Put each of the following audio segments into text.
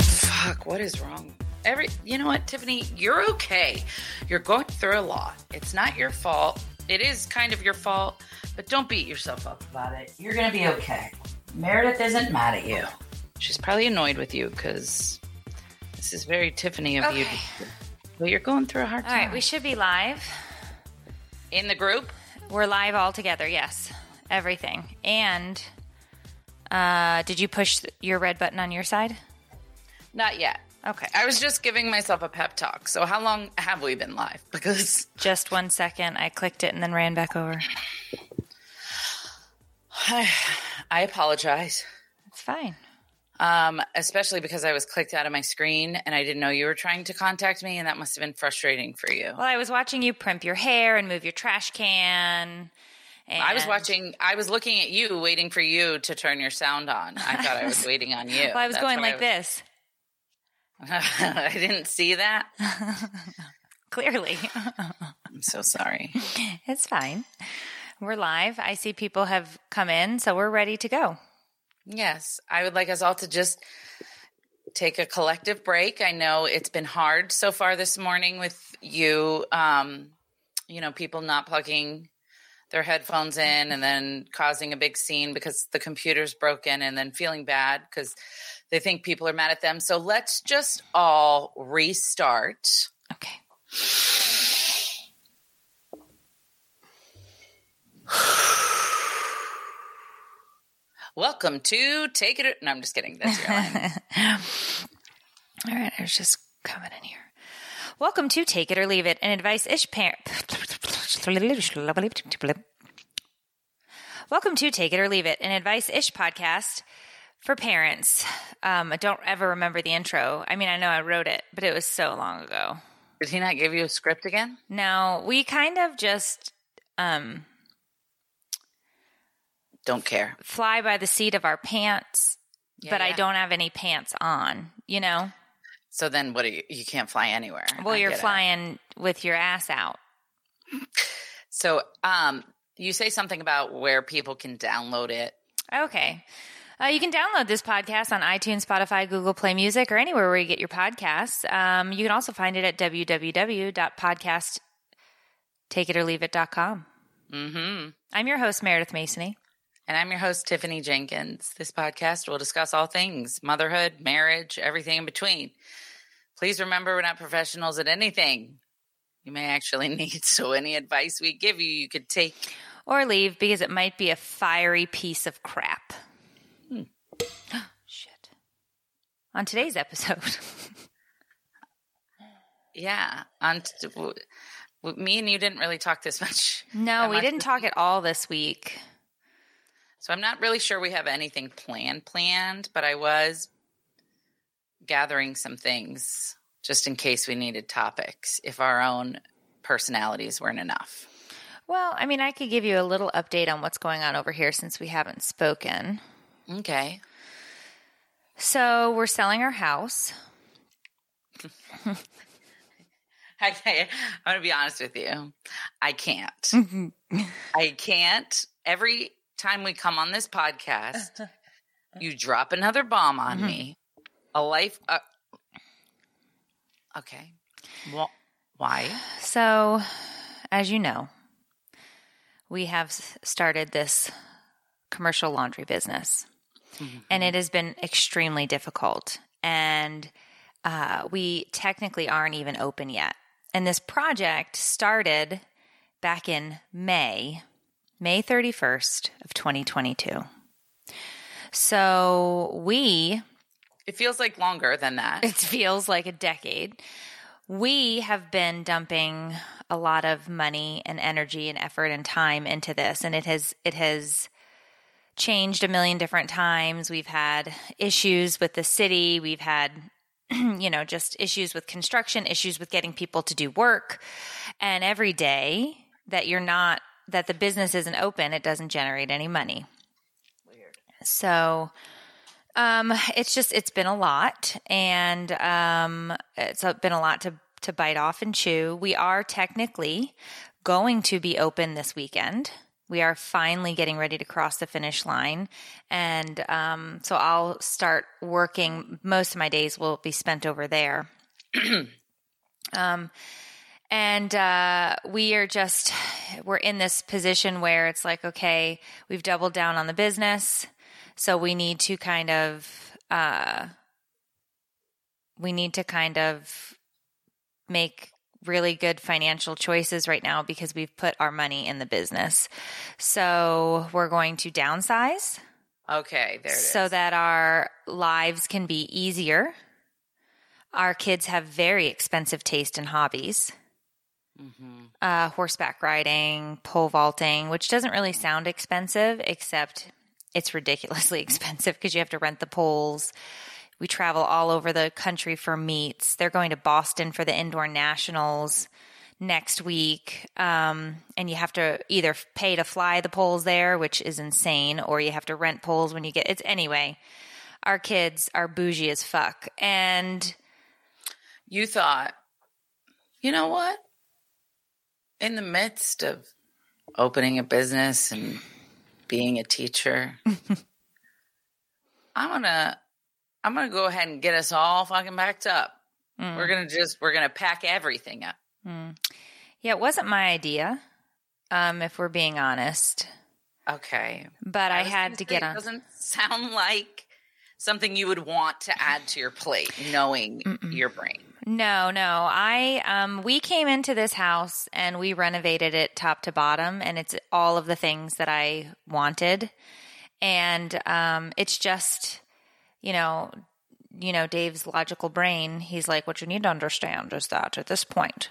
Fuck, what is wrong? Every, you know what, Tiffany, you're okay. You're going through a lot. It's not your fault. It is kind of your fault, but don't beat yourself up about it. You're gonna be okay. Meredith isn't mad at you. She's probably annoyed with you because this is very Tiffany of you. Okay. Well, you're going through a hard All time. right, we should be live. In the group. We're live all together. Yes, everything. And uh, did you push your red button on your side? Not yet. Okay. I was just giving myself a pep talk. So how long have we been live? Because Just one second. I clicked it and then ran back over. I apologize. It's fine. Um, especially because I was clicked out of my screen and I didn't know you were trying to contact me, and that must have been frustrating for you. Well, I was watching you primp your hair and move your trash can. And I was watching, I was looking at you, waiting for you to turn your sound on. I thought I was waiting on you. Well, I was That's going what I like this. I didn't see that. Clearly, I'm so sorry. it's fine. We're live. I see people have come in, so we're ready to go. Yes, I would like us all to just take a collective break. I know it's been hard so far this morning with you, um, you know, people not plugging their headphones in and then causing a big scene because the computer's broken and then feeling bad because they think people are mad at them. So let's just all restart. Okay. Welcome to Take It. No, I'm just kidding. That's your line. All right, I was just coming in here. Welcome to Take It or Leave It, an advice ish parent. Welcome to Take It or Leave It, an advice ish podcast for parents. Um, I don't ever remember the intro. I mean, I know I wrote it, but it was so long ago. Did he not give you a script again? No, we kind of just um, Don't care. fly by the seat of our pants, Yeah, but I don't have any pants on, you know? So then what are you? You can't fly anywhere. Well, I you're get it. flying with your ass out. So, um, you say something about where people can download it. Okay. Uh, you can download this podcast on iTunes, Spotify, Google Play Music, or anywhere where you get your podcasts. Um, you can also find it at www.podcasttakeitorleaveit.com. Mm-hmm. I'm your host, Meredith Masony. And I'm your host, Tiffany Jenkins. This podcast will discuss all things motherhood, marriage, everything in between. Please remember, we're not professionals at anything. You may actually need, so any advice we give you, you could take. Or leave because it might be a fiery piece of crap. Hmm. Shit. On today's episode, Yeah. On t- w- w- me and you didn't really talk this much. no, we didn't talk week. at all this week. So I'm not really sure we have anything planned planned, but I was gathering some things just in case we needed topics if our own personalities weren't enough. Well, I mean, I could give you a little update on what's going on over here since we haven't spoken. Okay. So, we're selling our house. I, I'm going to be honest with you. I can't. I can't. Every time we come on this podcast, you drop another bomb on me. A life. Uh, okay. Well, why? So, as you know, we have started this commercial laundry business, and it has been extremely difficult. And uh, we technically aren't even open yet. And this project started back in May, May 31st of 2022. So we It feels like longer than that. It feels like a decade. We have been dumping a lot of money and energy and effort and time into this and it has it has changed a million different times. We've had issues with the city, we've had you know, just issues with construction, issues with getting people to do work. And every day that you're not that the business isn't open, it doesn't generate any money. Weird. So um, it's just it's been a lot, and um, it's been a lot to to bite off and chew. We are technically going to be open this weekend. We are finally getting ready to cross the finish line, and um, so I'll start working. Most of my days will be spent over there. um, and uh, we are just we're in this position where it's like, okay, we've doubled down on the business so we need to kind of uh, we need to kind of make really good financial choices right now because we've put our money in the business. So we're going to downsize. Okay, there so that our lives can be easier. Our kids have very expensive taste in hobbies. Mm-hmm. Uh, horseback riding, pole vaulting, which doesn't really sound expensive, except it's ridiculously expensive because you have to rent the poles. We travel all over the country for meets. They're going to Boston for the indoor nationals next week. Um, and you have to either pay to fly the poles there, which is insane, or you have to rent poles when you get it's anyway. Our kids are bougie as fuck. And you thought, you know what? In the midst of opening a business and being a teacher. I'm gonna I'm gonna go ahead and get us all fucking backed up. Mm. We're gonna just we're gonna pack everything up. Mm. Yeah, it wasn't my idea. Um, if we're being honest. Okay. But I, I had to get on. Doesn't sound like something you would want to add to your plate, knowing Mm-mm. your brain. No, no. I um we came into this house and we renovated it top to bottom and it's all of the things that I wanted. And um it's just you know, you know, Dave's logical brain, he's like what you need to understand is that at this point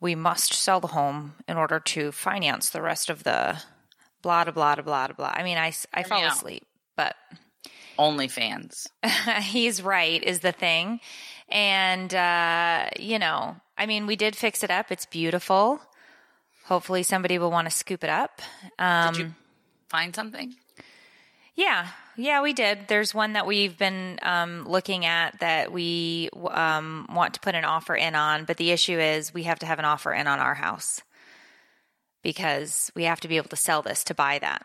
we must sell the home in order to finance the rest of the blah blah blah blah blah. I mean, I I fall asleep, but OnlyFans. he's right is the thing. And, uh, you know, I mean, we did fix it up. It's beautiful. Hopefully, somebody will want to scoop it up. Um, did you find something? Yeah, yeah, we did. There's one that we've been um, looking at that we um, want to put an offer in on, but the issue is we have to have an offer in on our house because we have to be able to sell this to buy that.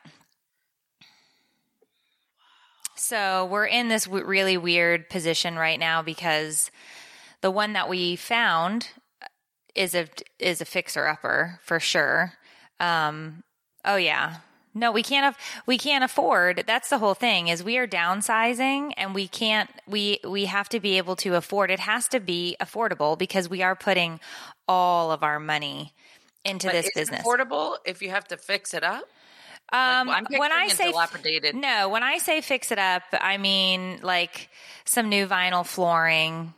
So we're in this w- really weird position right now because the one that we found is a is a fixer upper for sure. Um, oh yeah, no, we can't. Af- we can't afford. That's the whole thing. Is we are downsizing, and we can't. We we have to be able to afford. It has to be affordable because we are putting all of our money into but this business. Affordable if you have to fix it up. Um, like, when I say dilapidated. no, when I say fix it up, I mean like some new vinyl flooring.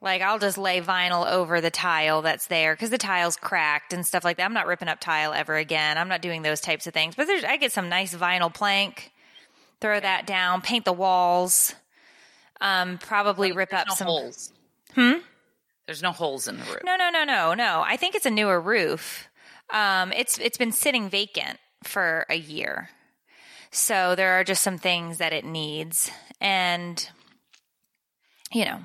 Like I'll just lay vinyl over the tile that's there because the tile's cracked and stuff like that. I'm not ripping up tile ever again. I'm not doing those types of things. But there's I get some nice vinyl plank, throw that down, paint the walls. Um, probably rip up no some holes. Hmm. There's no holes in the roof. No, no, no, no, no. I think it's a newer roof. Um, it's it's been sitting vacant for a year. So there are just some things that it needs. And, you know.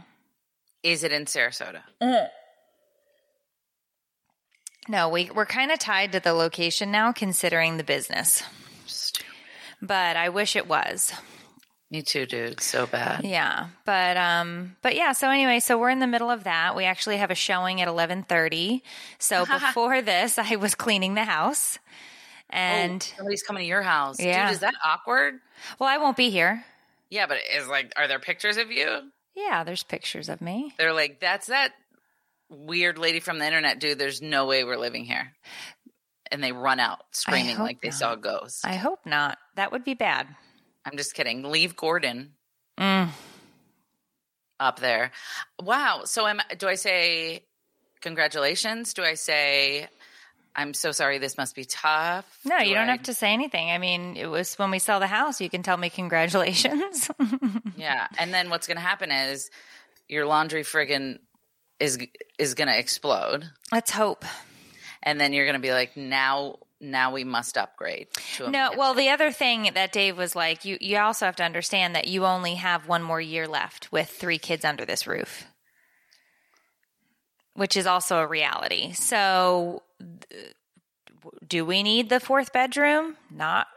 Is it in Sarasota? Mm. No, we, we're kind of tied to the location now, considering the business. Stupid. But I wish it was. Me too, dude. So bad. Yeah. But um but yeah, so anyway, so we're in the middle of that. We actually have a showing at 11:30. So before this, I was cleaning the house. Oh, and oh, somebody's coming to your house. Yeah. Dude, is that awkward? Well, I won't be here. Yeah, but is like, are there pictures of you? Yeah, there's pictures of me. They're like, that's that weird lady from the internet, dude. There's no way we're living here. And they run out screaming like they not. saw a ghost. I hope not. That would be bad. I'm just kidding. Leave Gordon mm. up there. Wow. So am do I say congratulations? Do I say I'm so sorry this must be tough? No, Do you don't I- have to say anything. I mean, it was when we sell the house, you can tell me congratulations. Yeah. And then what's going to happen is your laundry friggin' is is going to explode Let's hope. and then you're going to be like now now we must upgrade No, well, the other thing that Dave was like, you you also have to understand that you only have one more year left with three kids under this roof, which is also a reality. So, do we need the fourth bedroom? Not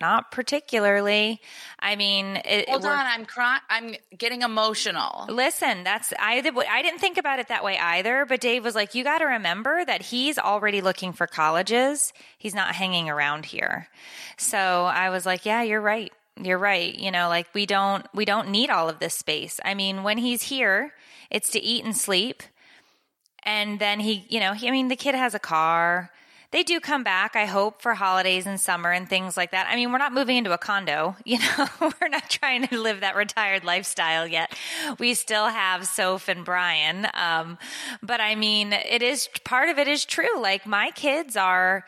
not particularly. I mean, it, Hold on, I'm crying. I'm getting emotional. Listen, that's I I didn't think about it that way either, but Dave was like you got to remember that he's already looking for colleges. He's not hanging around here. So I was like, yeah, you're right. You're right. You know, like we don't we don't need all of this space. I mean, when he's here, it's to eat and sleep. And then he, you know, he, I mean, the kid has a car. They do come back, I hope, for holidays and summer and things like that. I mean, we're not moving into a condo, you know, we're not trying to live that retired lifestyle yet. We still have Soph and Brian. Um, but I mean, it is part of it is true. Like my kids are,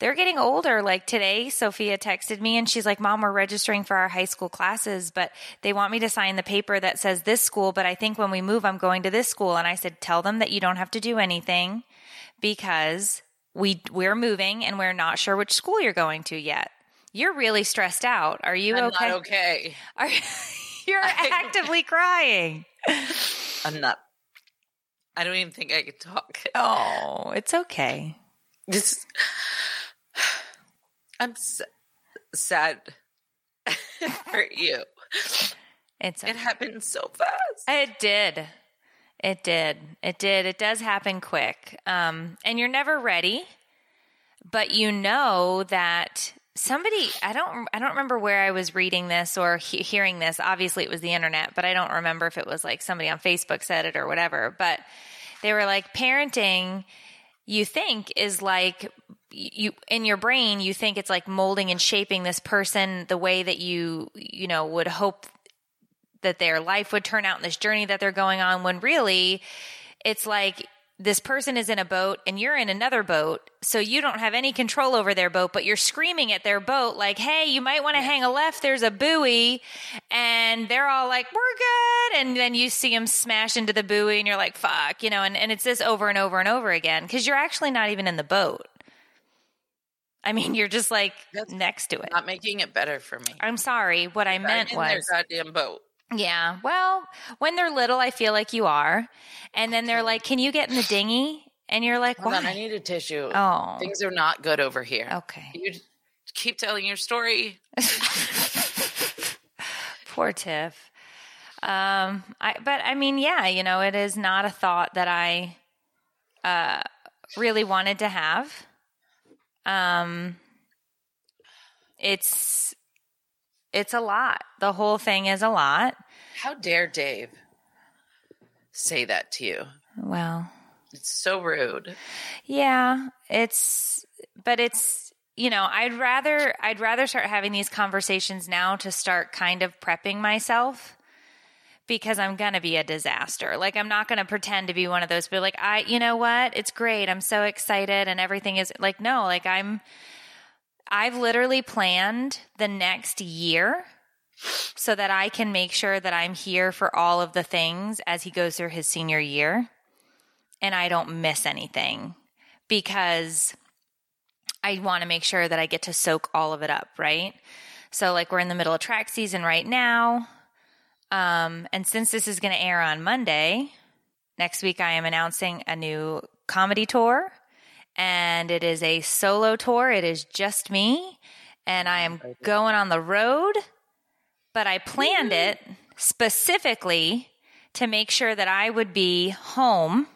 they're getting older. Like today, Sophia texted me and she's like, Mom, we're registering for our high school classes, but they want me to sign the paper that says this school. But I think when we move, I'm going to this school. And I said, Tell them that you don't have to do anything because we we're moving and we're not sure which school you're going to yet. You're really stressed out. Are you I'm okay? not okay. Are, you're actively crying. I'm not. I don't even think I could talk. Oh, it's okay. This. I'm s- sad for you. It's It happened so fast. It did. It did. It did. It does happen quick. Um, and you're never ready, but you know that somebody I don't I don't remember where I was reading this or he- hearing this. Obviously it was the internet, but I don't remember if it was like somebody on Facebook said it or whatever, but they were like parenting you think is like you in your brain you think it's like molding and shaping this person the way that you you know would hope that their life would turn out in this journey that they're going on when really it's like this person is in a boat and you're in another boat so you don't have any control over their boat but you're screaming at their boat like hey you might want to hang a left there's a buoy and they're all like we're good and then you see them smash into the buoy and you're like fuck you know and, and it's this over and over and over again because you're actually not even in the boat i mean you're just like That's next to it Not making it better for me. i'm sorry what i meant was their goddamn boat. yeah. Well, when they're little, I feel like you are. And then they're like, can you get in the dinghy? And you're like, Hold why? on, I need a tissue. Oh. Things are not good over here. okay. You keep telling your story. Poor Tiff. Um, I, but I mean, yeah, you know, it is not a thought that I, uh, really wanted to have. Um, it's, it's a lot. The whole thing is a lot. How dare Dave say that to you? Well, It's so rude. Yeah, it's but it's you know, I'd rather I'd rather start having these conversations now to start kind of prepping myself because I'm going to be a disaster. Like I'm not going to pretend to be one of those people like I you know what? It's great. I'm so excited and everything is like no, like I'm I've literally planned the next year so that I can make sure that I'm here for all of the things as he goes through his senior year and I don't miss anything because I want to make sure that I get to soak all of it up, right? So, like, we're in the middle of track season right now. Um, and since this is going to air on Monday, next week I am announcing a new comedy tour. And it is a solo tour. It is just me. And I am going on the road. But I planned it specifically to make sure that I would be home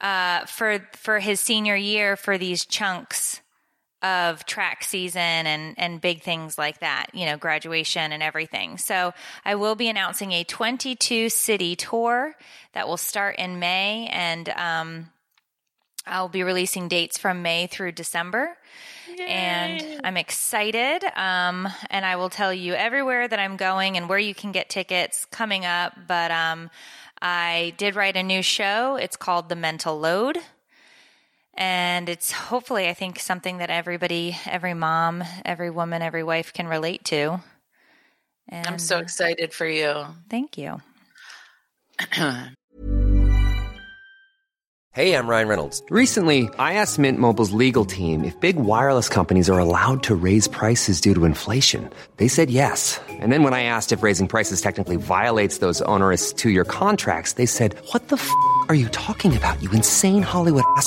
uh, for for his senior year for these chunks of track season and and big things like that, you know, graduation and everything. So I will be announcing a 22 city tour that will start in May, and um, I'll be releasing dates from May through December. and I'm excited. Um, and I will tell you everywhere that I'm going and where you can get tickets coming up. But um, I did write a new show. It's called The Mental Load. And it's hopefully, I think, something that everybody, every mom, every woman, every wife can relate to. And I'm so excited for you. thank you. Hey, I'm Ryan Reynolds. Recently, I asked Mint Mobile's legal team if big wireless companies are allowed to raise prices due to inflation. They said yes. And then when I asked if raising prices technically violates those onerous two year contracts, they said, What the f are you talking about, you insane Hollywood ass?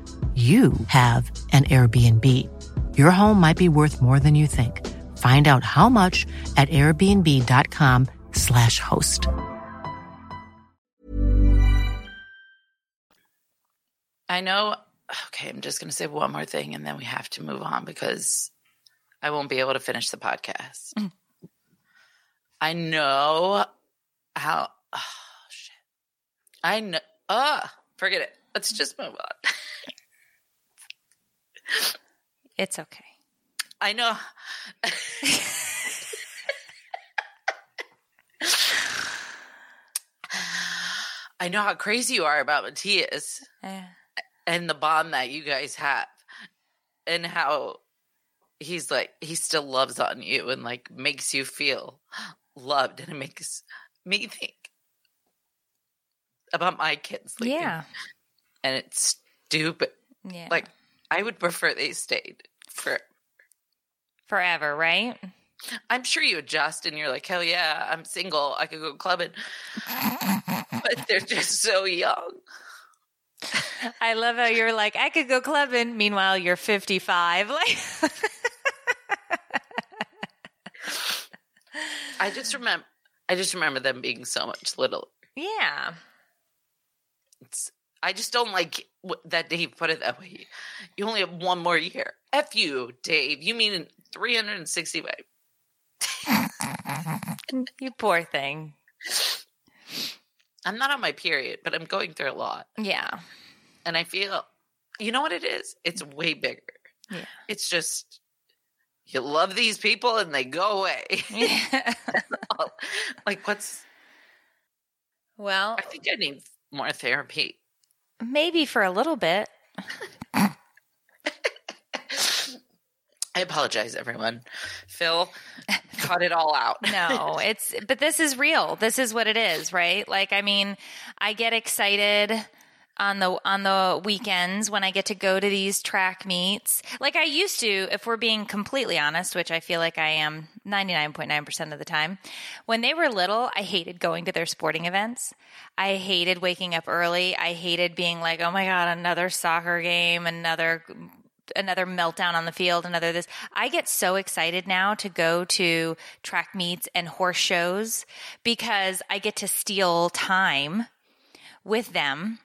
you have an Airbnb. Your home might be worth more than you think. Find out how much at airbnb.com/slash host. I know. Okay, I'm just going to say one more thing and then we have to move on because I won't be able to finish the podcast. Mm. I know how. Oh, shit. I know. Ah, forget it. Let's just move on. It's okay. I know. I know how crazy you are about Matthias and the bond that you guys have, and how he's like he still loves on you and like makes you feel loved, and it makes me think about my kids. Like, yeah. and it's stupid. Yeah. Like I would prefer they stayed for forever, right? I'm sure you adjust and you're like, hell yeah, I'm single. I could go clubbing. but they're just so young. I love how you're like, I could go clubbing. Meanwhile, you're 55. Like, I just remember, I just remember them being so much little. yeah. It's, I just don't like that Dave put it that way. You only have one more year. F you, Dave. You mean 365. You poor thing. I'm not on my period, but I'm going through a lot. Yeah. And I feel, you know what it is? It's way bigger. Yeah. It's just, you love these people and they go away. Yeah. like, what's, well, I think I need more therapy. Maybe for a little bit. I apologize, everyone. Phil, cut it all out. No, it's but this is real. This is what it is, right? Like I mean, I get excited on the on the weekends when I get to go to these track meets. Like I used to, if we're being completely honest, which I feel like I am 99.9% of the time. When they were little, I hated going to their sporting events. I hated waking up early. I hated being like, "Oh my god, another soccer game, another another meltdown on the field, another this. I get so excited now to go to track meets and horse shows because I get to steal time with them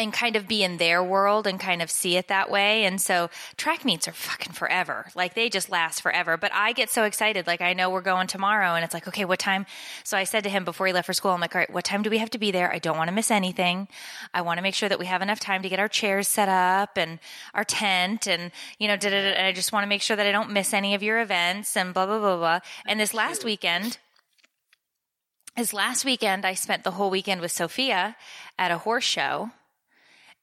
and kind of be in their world and kind of see it that way. And so track meets are fucking forever. Like they just last forever. But I get so excited. Like I know we're going tomorrow and it's like, okay, what time? So I said to him before he left for school, I'm like, all right, what time do we have to be there? I don't want to miss anything. I want to make sure that we have enough time to get our chairs set up and our tent and, you know, da, and I just want to make sure that I don't miss any of your events and blah, blah, blah, blah. And this last weekend, this last weekend, I spent the whole weekend with Sophia at a horse show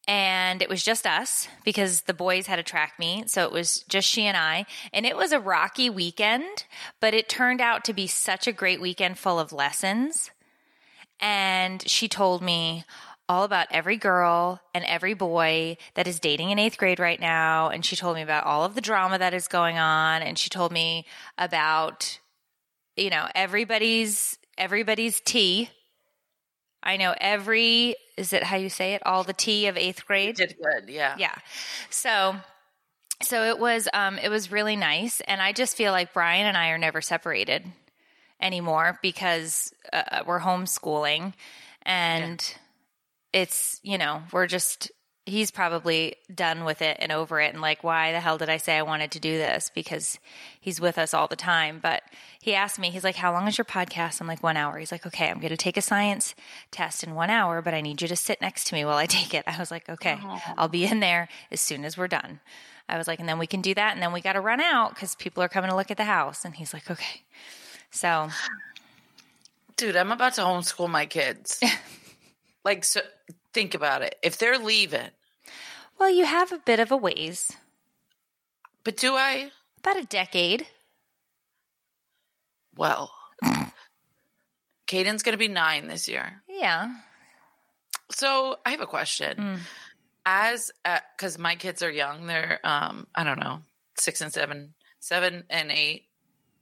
and it was just us because the boys had a track meet. So it was just she and I. And it was a rocky weekend, but it turned out to be such a great weekend full of lessons. And she told me, all about every girl and every boy that is dating in eighth grade right now. And she told me about all of the drama that is going on. And she told me about, you know, everybody's, everybody's tea. I know every, is it how you say it? All the tea of eighth grade? Did good, yeah. Yeah. So, so it was, um, it was really nice. And I just feel like Brian and I are never separated anymore because uh, we're homeschooling and it's, you know, we're just, he's probably done with it and over it and like, why the hell did I say I wanted to do this? Because he's with us all the time. But he asked me, he's like, how long is your podcast? I'm like, one hour. He's like, okay, I'm going to take a science test in one hour, but I need you to sit next to me while I take it. I was like, okay, I'll be in there as soon as we're done. I was like, and then we can do that. And then we got to run out because people are coming to look at the house. And he's like, okay. So, Dude, I'm about to homeschool my kids. like, so think about it. If they're leaving, well, you have a bit of a ways, but do I? about a decade. Well, Caden's going to be nine this year. Yeah. So I have a question. Mm. As because my kids are young, they're um I don't know six and seven, seven and eight,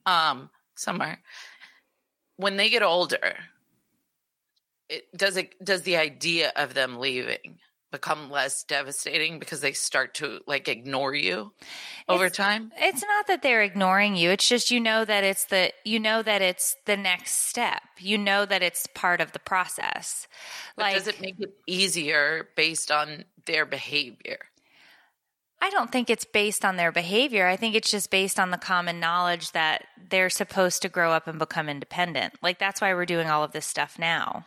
um somewhere. When they get older, it does it does the idea of them leaving become less devastating because they start to like ignore you over It's- time? It's not that they're ignoring you. It's just you know that it's the you know that it's the next step. You know that it's part of the process. But does it make it easier based on their behavior? I don't think it's based on their behavior. I think it's just based on the common knowledge that they're supposed to grow up and become independent. Like that's why we're doing all of this stuff now.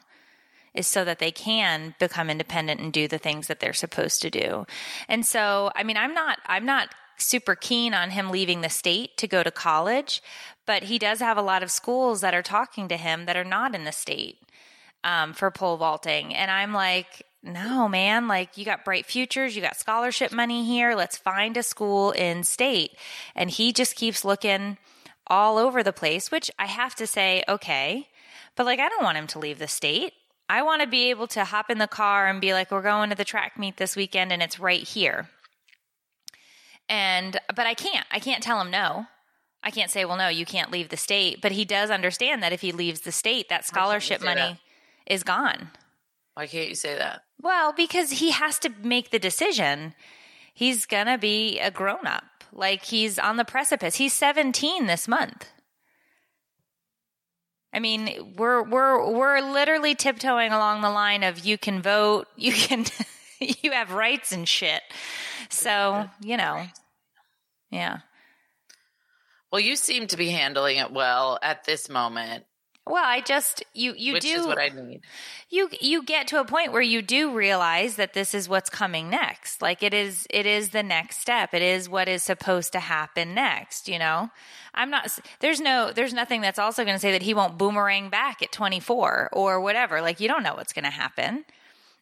Is so that they can become independent and do the things that they're supposed to do. And so, I mean, I'm not I'm not super keen on him leaving the state to go to college, but he does have a lot of schools that are talking to him that are not in the state um, for pole vaulting. And I'm like, no, man, like you got bright futures, you got scholarship money here. Let's find a school in state. And he just keeps looking all over the place, which I have to say, okay. But like, I don't want him to leave the state. I want to be able to hop in the car and be like, we're going to the track meet this weekend and it's right here. And, but I can't, I can't tell him no. I can't say, well, no, you can't leave the state. But he does understand that if he leaves the state, that scholarship money that? is gone. Why can't you say that? Well, because he has to make the decision. He's going to be a grown up. Like he's on the precipice. He's 17 this month. I mean, we're we're we're literally tiptoeing along the line of you can vote, you can you have rights and shit. So, you know. Yeah. Well, you seem to be handling it well at this moment, Well, I just you you which do is what I need. you you get to a point where you do realize that this is what's coming next like it is it is the next step it is what is supposed to happen next you know i'm not there's no there's nothing that's also going to say that he won't boomerang back at 24 or whatever like you don't know what's going to happen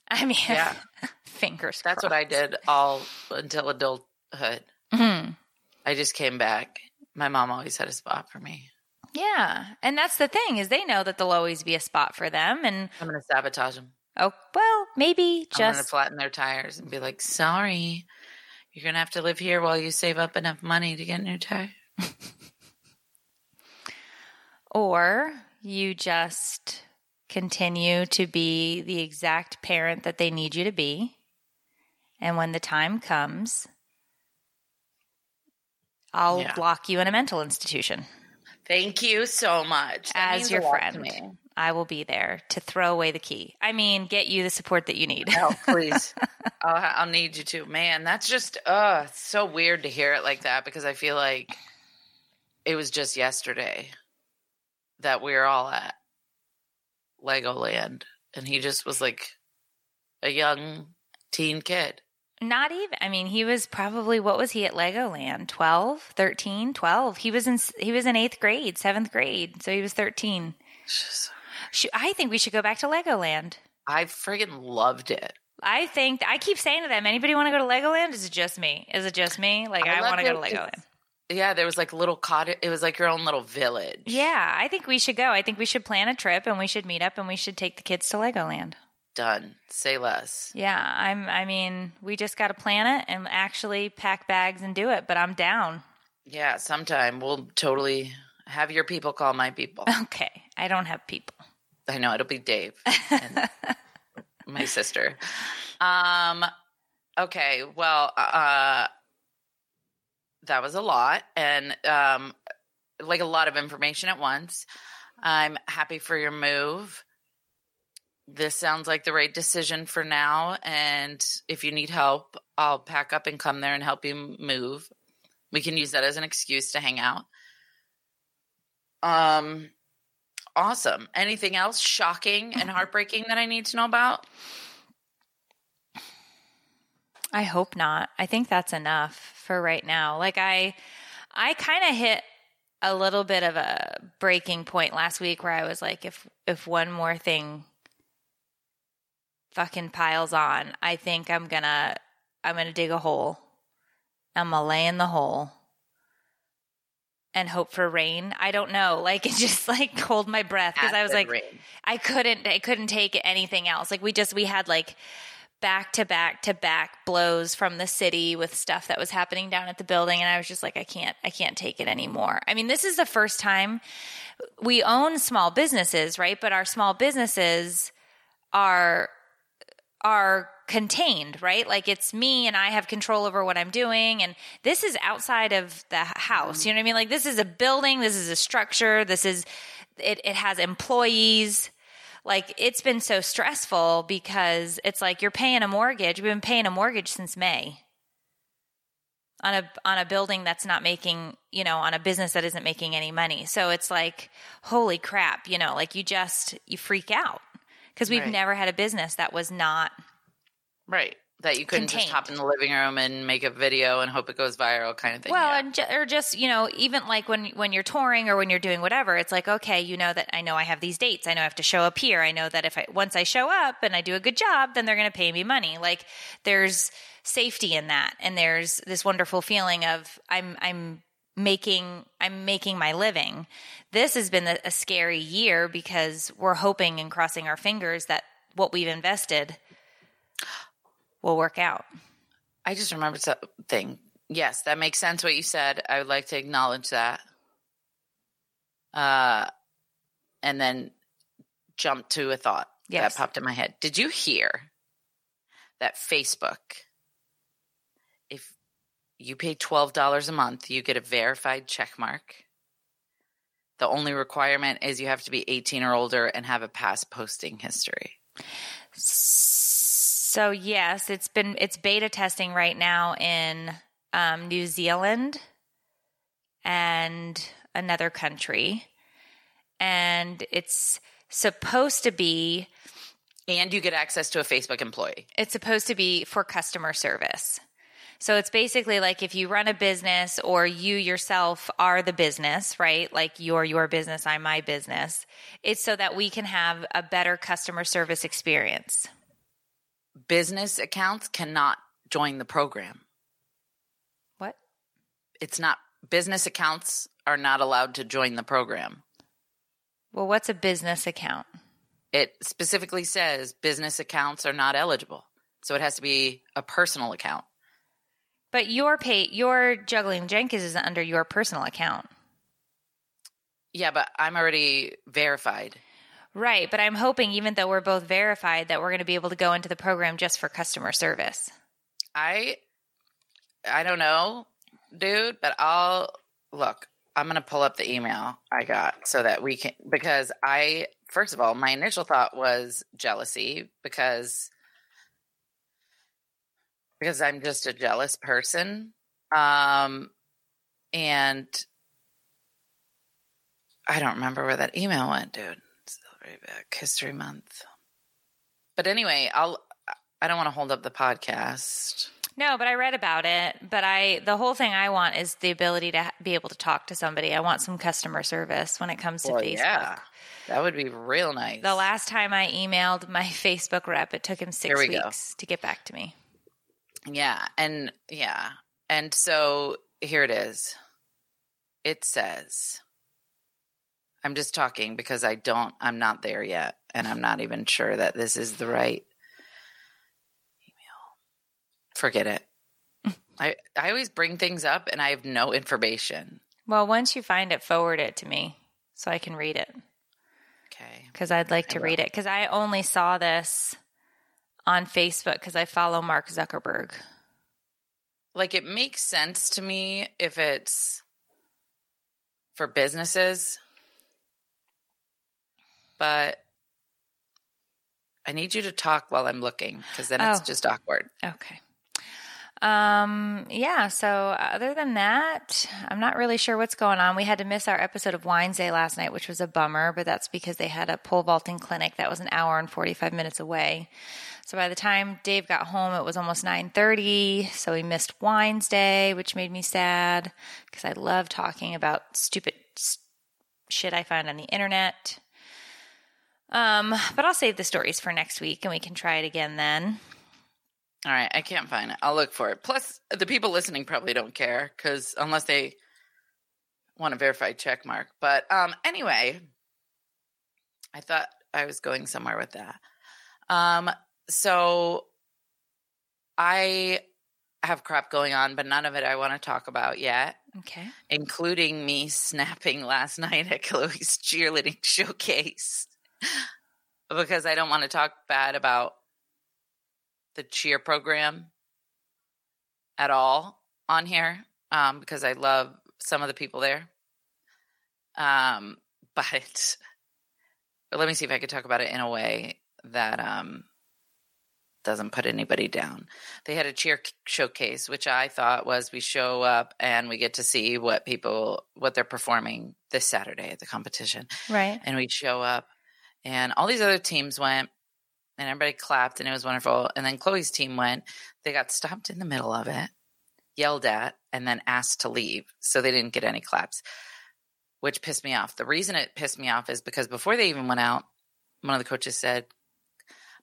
i mean Yeah. fingers That's what I did all until adulthood. Mhm. I just came back. My mom always had a spot for me. Yeah and that's the thing is they know that there'll always be a spot for them and I'm going to sabotage them. oh well maybe I'm going to just flatten their tires and be like, sorry, you're going to have to live here while you save up enough money to get new tires. or you just continue to be the exact parent that they need you to be. And when the time comes, I'll Yeah. lock you in a mental institution Thank you so much. That as your a lot to friend. I will be there to throw away the key. I mean, get you the support that you need. Oh, please. I'll, I'll need you to. Man, that's just, uh, so weird to hear it like that because I feel like it was just yesterday that we were all at Legoland and he just was like a young teen kid. Not even. I mean, he was probably what was he at Legoland? 12, 13, 12. He was in he was in 8th grade, 7th grade. So he was 13. Shoot, I think we should go back to Legoland. I friggin' loved it. I think I keep saying to them, anybody want to go to Legoland? Is it just me? Is it just me? Like I, loved want to go to Legoland. Yeah, there was like little cottage. It was like your own little village. Yeah, I think we should go. I think we should plan a trip and we should meet up and we should take the kids to Legoland. Done. Say less. Yeah, I'm. I mean, we just got to plan it and actually pack bags and do it. But I'm down. Yeah, sometime we'll totally have your people call my people. Okay, I don't have people. I know it'll be Dave and my sister. Um okay, well uh that was a lot and um like a lot of information at once. I'm happy for your move. This sounds like the right decision for now and if you need help, I'll pack up and come there and help you move. We can use that as an excuse to hang out. Um Awesome. Anything else shocking and heartbreaking that I need to know about? I hope not. I think that's enough for right now. Like I I kind of hit a little bit of a breaking point last week where I was like if if one more thing fucking piles on, I think I'm to I'm to dig a hole. I'm to lay in the hole and hope for rain. I don't know. Like it just like hold my breath because I was like rain. I couldn't I couldn't take anything else. Like we just we had like back to back to back blows from the city with stuff that was happening down at the building and I was just like I can't I can't take it anymore. I mean, this is the first time we own small businesses, right? But our small businesses are are contained, right? Like it's me and I have control over what I'm doing. And this is outside of the house. You know what I mean? Like this is a building, this is a structure, this is, it, it has employees. Like it's been so stressful because it's like you're paying a mortgage. We've been paying a mortgage since May on a on a building that's not making you know on a business that isn't making any money so it's like holy crap you know like you just you freak out because we've Right. never had a business that was not Right. That you couldn't just hop in the living room and make a video and hope it goes viral kind of thing. well yeah. ju- or just you know even like when when you're touring or when you're doing whatever it's like okay you know that i know i have these dates i know i have to show up here i know that if i once i show up and i do a good job then they're going to pay me money like there's safety in that and there's this wonderful feeling of i'm i'm making i'm making my living this has been a, scary year because we're hoping and crossing our fingers that what we've invested will work out I just remembered something. Yes, that makes sense what you said. I would like to acknowledge that. Uh, and then jump to a thought Yes. that popped in my head. Did you hear that Facebook, you pay $12 a month, you get a verified check mark? The only requirement is you have to be 18 or older and have a past posting history. So yes, it's been it's beta testing right now in um, New Zealand and another country, and it's supposed to be And you get access to a Facebook employee. it's supposed to be for customer service. So it's basically like if you run a business or you yourself are the business, right? Like you're your business, I'm my business. It's so that we can have a better customer service experience. business accounts cannot join the program. What? It's not business accounts are not allowed to join the program. Well, what's a business account? It specifically says business accounts are not eligible. So it has to be a personal account. But your pay, your juggling Jenkins is under your personal account, Yeah, but I'm already verified. right? But I'm hoping, even though we're both verified, that we're going to be able to go into the program just for customer service. I I don't know, dude, but I'll look. I'm going to pull up the email I got so that we can because I first of all, my initial thought was jealousy because because I'm just a jealous person. Um and I don't remember where that email went, dude. History Month. But anyway, I'll I don't want to hold up the podcast. No, but I read about it. But I, the whole thing I want is the ability to be able to talk to somebody. I want some customer service when it comes to Well, Facebook. yeah, that would be real nice. The last time I emailed my Facebook rep, it took him six we go. weeks to get back to me. Yeah, and yeah, and so here it is. It says, I'm just talking because I don't, I'm not there yet. And I'm not even sure that this is the right email. Forget it. I, I always bring things up and I have no information. Well, once you find it, forward it to me so I can read it Okay. because I'd like to read it because I only saw this on Facebook because I follow Mark Zuckerberg. Like it makes sense to me if it's for businesses, but I need you to talk while I'm looking because then it's Oh. just awkward. Okay. Um, yeah, so other than that, I'm not really sure what's going on. We had to miss our episode of Wines Day last night, which was a bummer, but that's because they had a pole vaulting clinic that was an hour and 45 minutes away. So by the time Dave got home, it was almost 9:30, so we missed Wines Day, which made me sad because I love talking about stupid shit I find on the internet. Um, but I'll save the stories for next week and we can try it again then. All right, I can't find it. I'll look for it. Plus, the people listening probably don't care because unless they want a verified check mark. But um, anyway, I thought I was going somewhere with that. Um, so I have crap going on, but none of it I want to talk about yet, Okay. including me snapping last night at Chloe's cheerleading showcase because I don't want to talk bad about the cheer program at all on here um, because I love some of the people there. Um, but let me see if I could talk about it in a way that um, doesn't put anybody down. They had a cheer showcase, which I thought was we show up and we get to see what people what they're performing this Saturday at the competition Right. and we'd show up and all these other teams went and everybody clapped and it was wonderful and then chloe's team went they got stopped in the middle of it yelled at and then asked to leave so they didn't get any claps which pissed me off the reason it pissed me off is because before they even went out one of the coaches said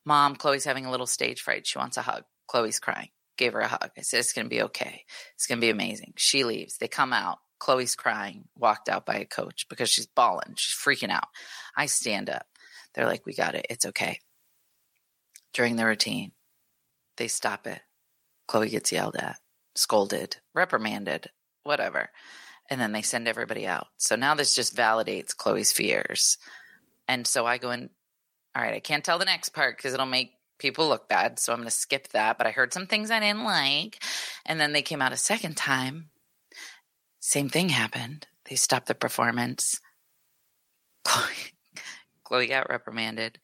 mom chloe's having a little stage fright. She wants a hug. Chloe's crying. Gave her a hug. I said it's going to be okay. It's going to be amazing. She leaves. They come out. Chloe's crying walked out by a coach because she's bawling. She's freaking out. I stand up. They're like we got it. It's okay. During the routine they stop it. Chloe gets yelled at scolded reprimanded whatever. And then they send everybody out. So now this just validates chloe's fears. And so i go in all right i can't tell the next part because it'll make people look bad so i'm going to skip that but i heard some things i didn't like and then they came out a second time. Same thing happened. They stopped the performance. Chloe, chloe got reprimanded.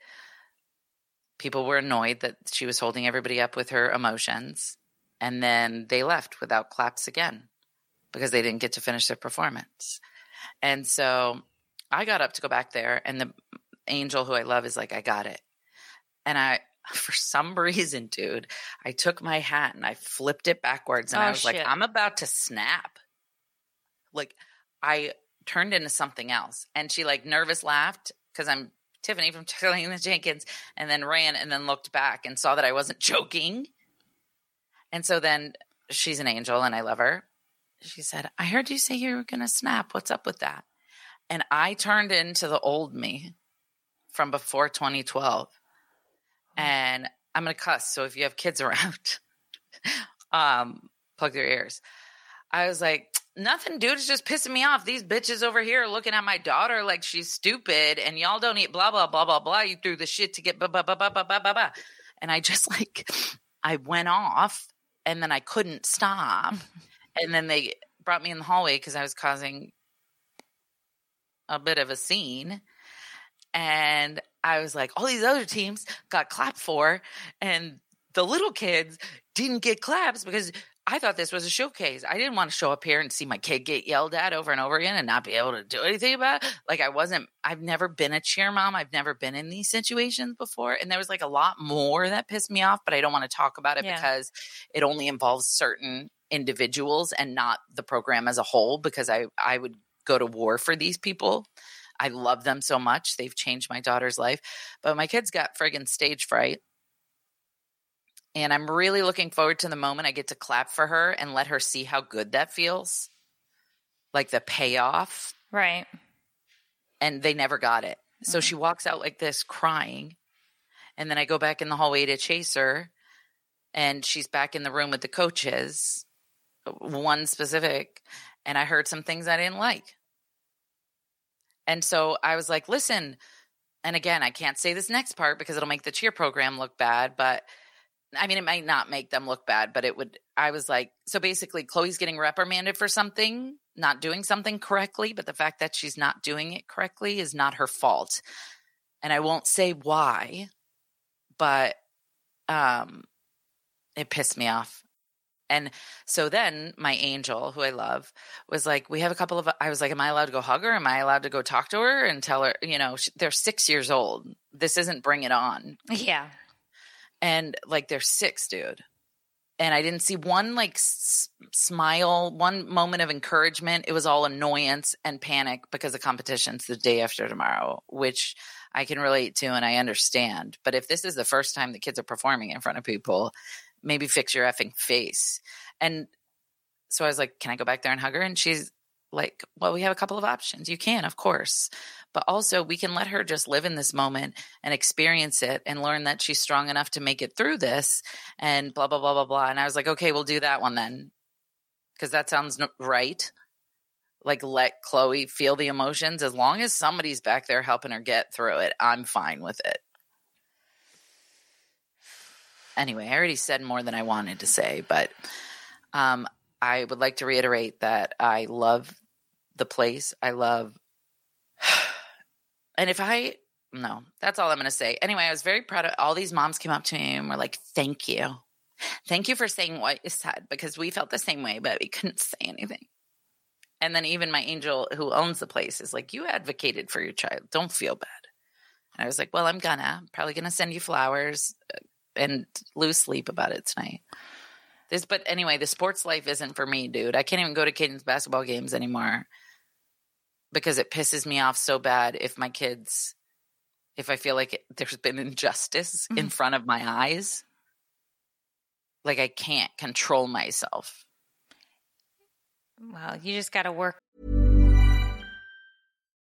People were annoyed that she was holding everybody up with her emotions and then they left without claps again because they didn't get to finish their performance. And so i got up to go back there and the angel who i love is like i got it. And i for some reason dude i took my hat and i flipped it backwards and Oh, i was like i'm about to snap. Like i turned into something else. And she like nervous laughed because i'm tiffany from Tiffany and the jenkins and then ran and then looked back and saw that i wasn't joking. And so then she's an angel and i love her. She said i heard you say you were going to snap. What's up with that? And i turned into the old me from before 2012. Mm-hmm. And I'm going to cuss. So if you have kids around, um, plug their ears. I was like, nothing, dude. It's just pissing me off. These bitches over here looking at my daughter like she's stupid and y'all don't eat blah, blah, blah, blah, blah. You threw the shit to get blah, blah, blah, blah, blah, blah, blah. And I just like, I went off and then I couldn't stop. And then they brought me in the hallway because I was causing a bit of a scene and I was like, all these other teams got clapped for, and the little kids didn't get claps because I thought this was a showcase. I didn't want to show up here and see my kid get yelled at over and over again and not be able to do anything about it. Like, I wasn't, I've never been a cheer mom. I've never been in these situations before. And there was like a lot more that pissed me off, but I don't want to talk about it Yeah. because it only involves certain individuals and not the program as a whole because I, I would go to war for these people. I love them so much. They've changed my daughter's life. But my kids got friggin' stage fright. And I'm really looking forward to the moment I get to clap for her and let her see how good that feels. Like the payoff. Right. and they never got it. So mm-hmm. she walks out like this crying. And then I go back in the hallway to chase her and she's back in the room with the coaches, uh, one specific, and I heard some things I didn't like. And so I was like, listen, and again, I can't say this next part because it'll make the cheer program look bad, but I mean, it might not make them look bad, but it would. I was like, so basically, Chloe's getting reprimanded for something, not doing something correctly, but the fact that she's not doing it correctly is not her fault. And I won't say why, but um, it pissed me off. And so then my angel, who I love, was like, We have a couple of. I was like, Am I allowed to go hug her? Am I allowed to go talk to her and tell her, you know, they're six years old. This isn't bring it on. Yeah. And like, they're six, dude. And I didn't see one like s- smile, one moment of encouragement. It was all annoyance and panic because the competition's the day after tomorrow, which I can relate to and I understand. But if this is the first time the kids are performing in front of people, maybe fix your effing face. And so I was like, can I go back there and hug her? And she's like, well, we have a couple of options. You can, of course. But also, we can let her just live in this moment and experience it and learn that she's strong enough to make it through this and blah, blah, blah, blah, blah. And I was like, okay, we'll do that one then. Because that sounds right. Like, let Chloe feel the emotions. As long as somebody's back there helping her get through it, I'm fine with it anyway, I already said more than I wanted to say, but um, I would like to reiterate that I love the place. I love, and if I, no, that's all I'm going to say. Anyway, I was very proud of all these moms came up to me and were like, thank you. Thank you for saying what you said because we felt the same way, but we couldn't say anything. And then even my angel who owns the place is like, you advocated for your child. Don't feel bad. And I was like, well, I'm gonna, probably gonna send you flowers and lose sleep about it tonight. This, but anyway, the sports life isn't for me, dude. I can't even go to kids' basketball games anymore because it pisses me off so bad if my kids, if I feel like it, there's been injustice mm-hmm. in front of my eyes. Like I can't control myself. Well, you just got to work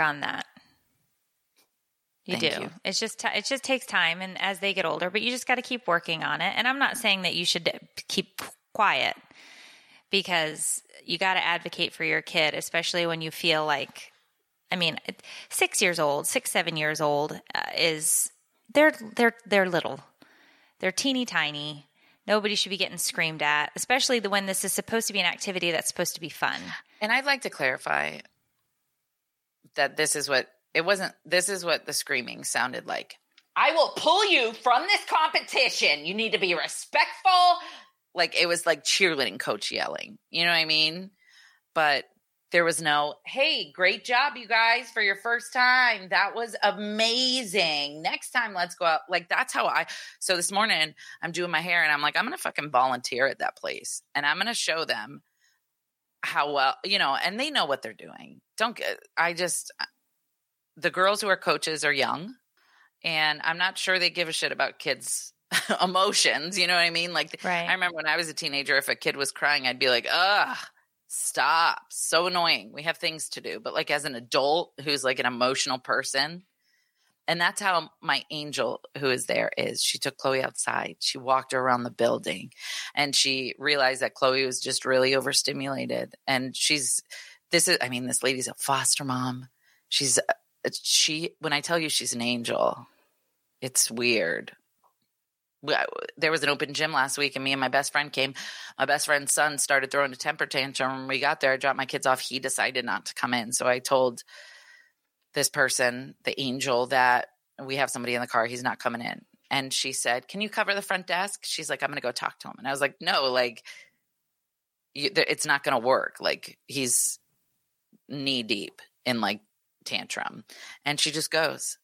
on that. You Thank do. You. It's just t- it just takes time, and as they get older, but you just got to keep working on it. And I'm not saying that you should keep quiet because you got to advocate for your kid, especially when you feel like, I mean, six years old, six seven years old uh, is they're they're they're little, they're teeny tiny. Nobody should be getting screamed at, especially the when this is supposed to be an activity that's supposed to be fun. And I'd like to clarify that this is what it wasn't this is what the screaming sounded like. I will pull you from this competition. You need to be respectful. Like it was like cheerleading coach yelling. You know what I mean? But there was no, hey, great job, you guys, for your first time. That was amazing. Next time, let's go out. Like, that's how I. So this morning, I'm doing my hair and I'm like, I'm going to fucking volunteer at that place and I'm going to show them how well, you know, and they know what they're doing. Don't get, I just, uh, the girls who are coaches are young and I'm not sure they give a shit about kids' emotions. You know what I mean? Like, right. I remember when I was a teenager, if a kid was crying, I'd be like, ugh, stop. So annoying. We have things to do. But like as an adult who's like an emotional person, and that's how my angel, who is there, is. She took Chloe outside. She walked her around the building and she realized that Chloe was just really overstimulated. And she's, this is, I mean, this lady's a foster mom. She's, uh, she, when I tell you she's an angel, it's weird. There was an open gym last week, and me and my best friend came. My best friend's son started throwing a temper tantrum. When we got there, I dropped my kids off. He decided not to come in. So I told this person, the angel, that we have somebody in the car. He's not coming in. And she said, Can you cover the front desk? She's like, I'm going to go talk to him. And I was like, No, like, you, it's not going to work. Like, he's knee deep in like tantrum. And she just goes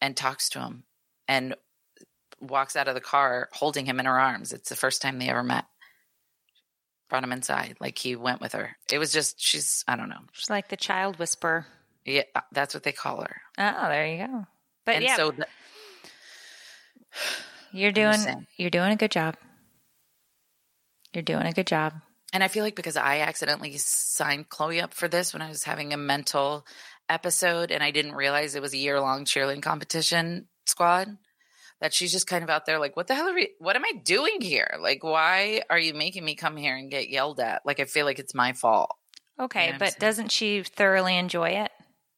and talks to him and walks out of the car holding him in her arms. It's the first time they ever met. Brought him inside. Like he went with her. It was just, she's, I don't know. She's like the child whisperer. Yeah, uh, that's what they call her. Oh, there you go. But and yeah, so th- you're doing you're doing a good job. You're doing a good job. And I feel like because I accidentally signed Chloe up for this when I was having a mental episode and I didn't realize it was a year long cheerleading competition squad, that she's just kind of out there like, what the hell are we, what am I doing here? Like, why are you making me come here and get yelled at? Like, I feel like it's my fault. Okay, Yeah, I'm but doesn't she thoroughly enjoy it?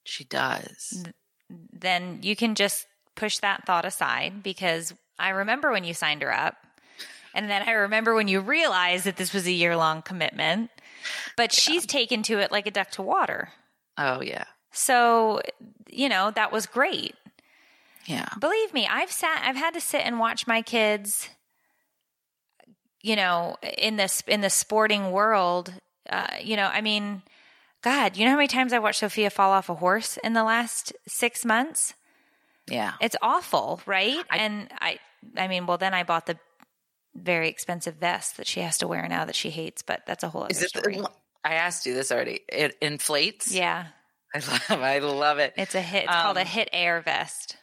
She does. Then you can just push that thought aside because I remember when you signed her up. And then I remember when you realized that this was a year long commitment, but she's taken to it like a duck to water. Oh, yeah. So, you know, that was great. Yeah. Believe me, I've sat, I've had to sit and watch my kids, you know, in this, in the sporting world. Uh, you know, I mean, God, you know how many times I watched Sophia fall off a horse in the last six months? Yeah. It's awful, right? and I, I mean, well, then I bought the very expensive vest that she has to wear now that she hates, but that's a whole other story. I asked you this already. It inflates. yeah, I love, I love it. it's a hit. It's called a Um, hit air vest.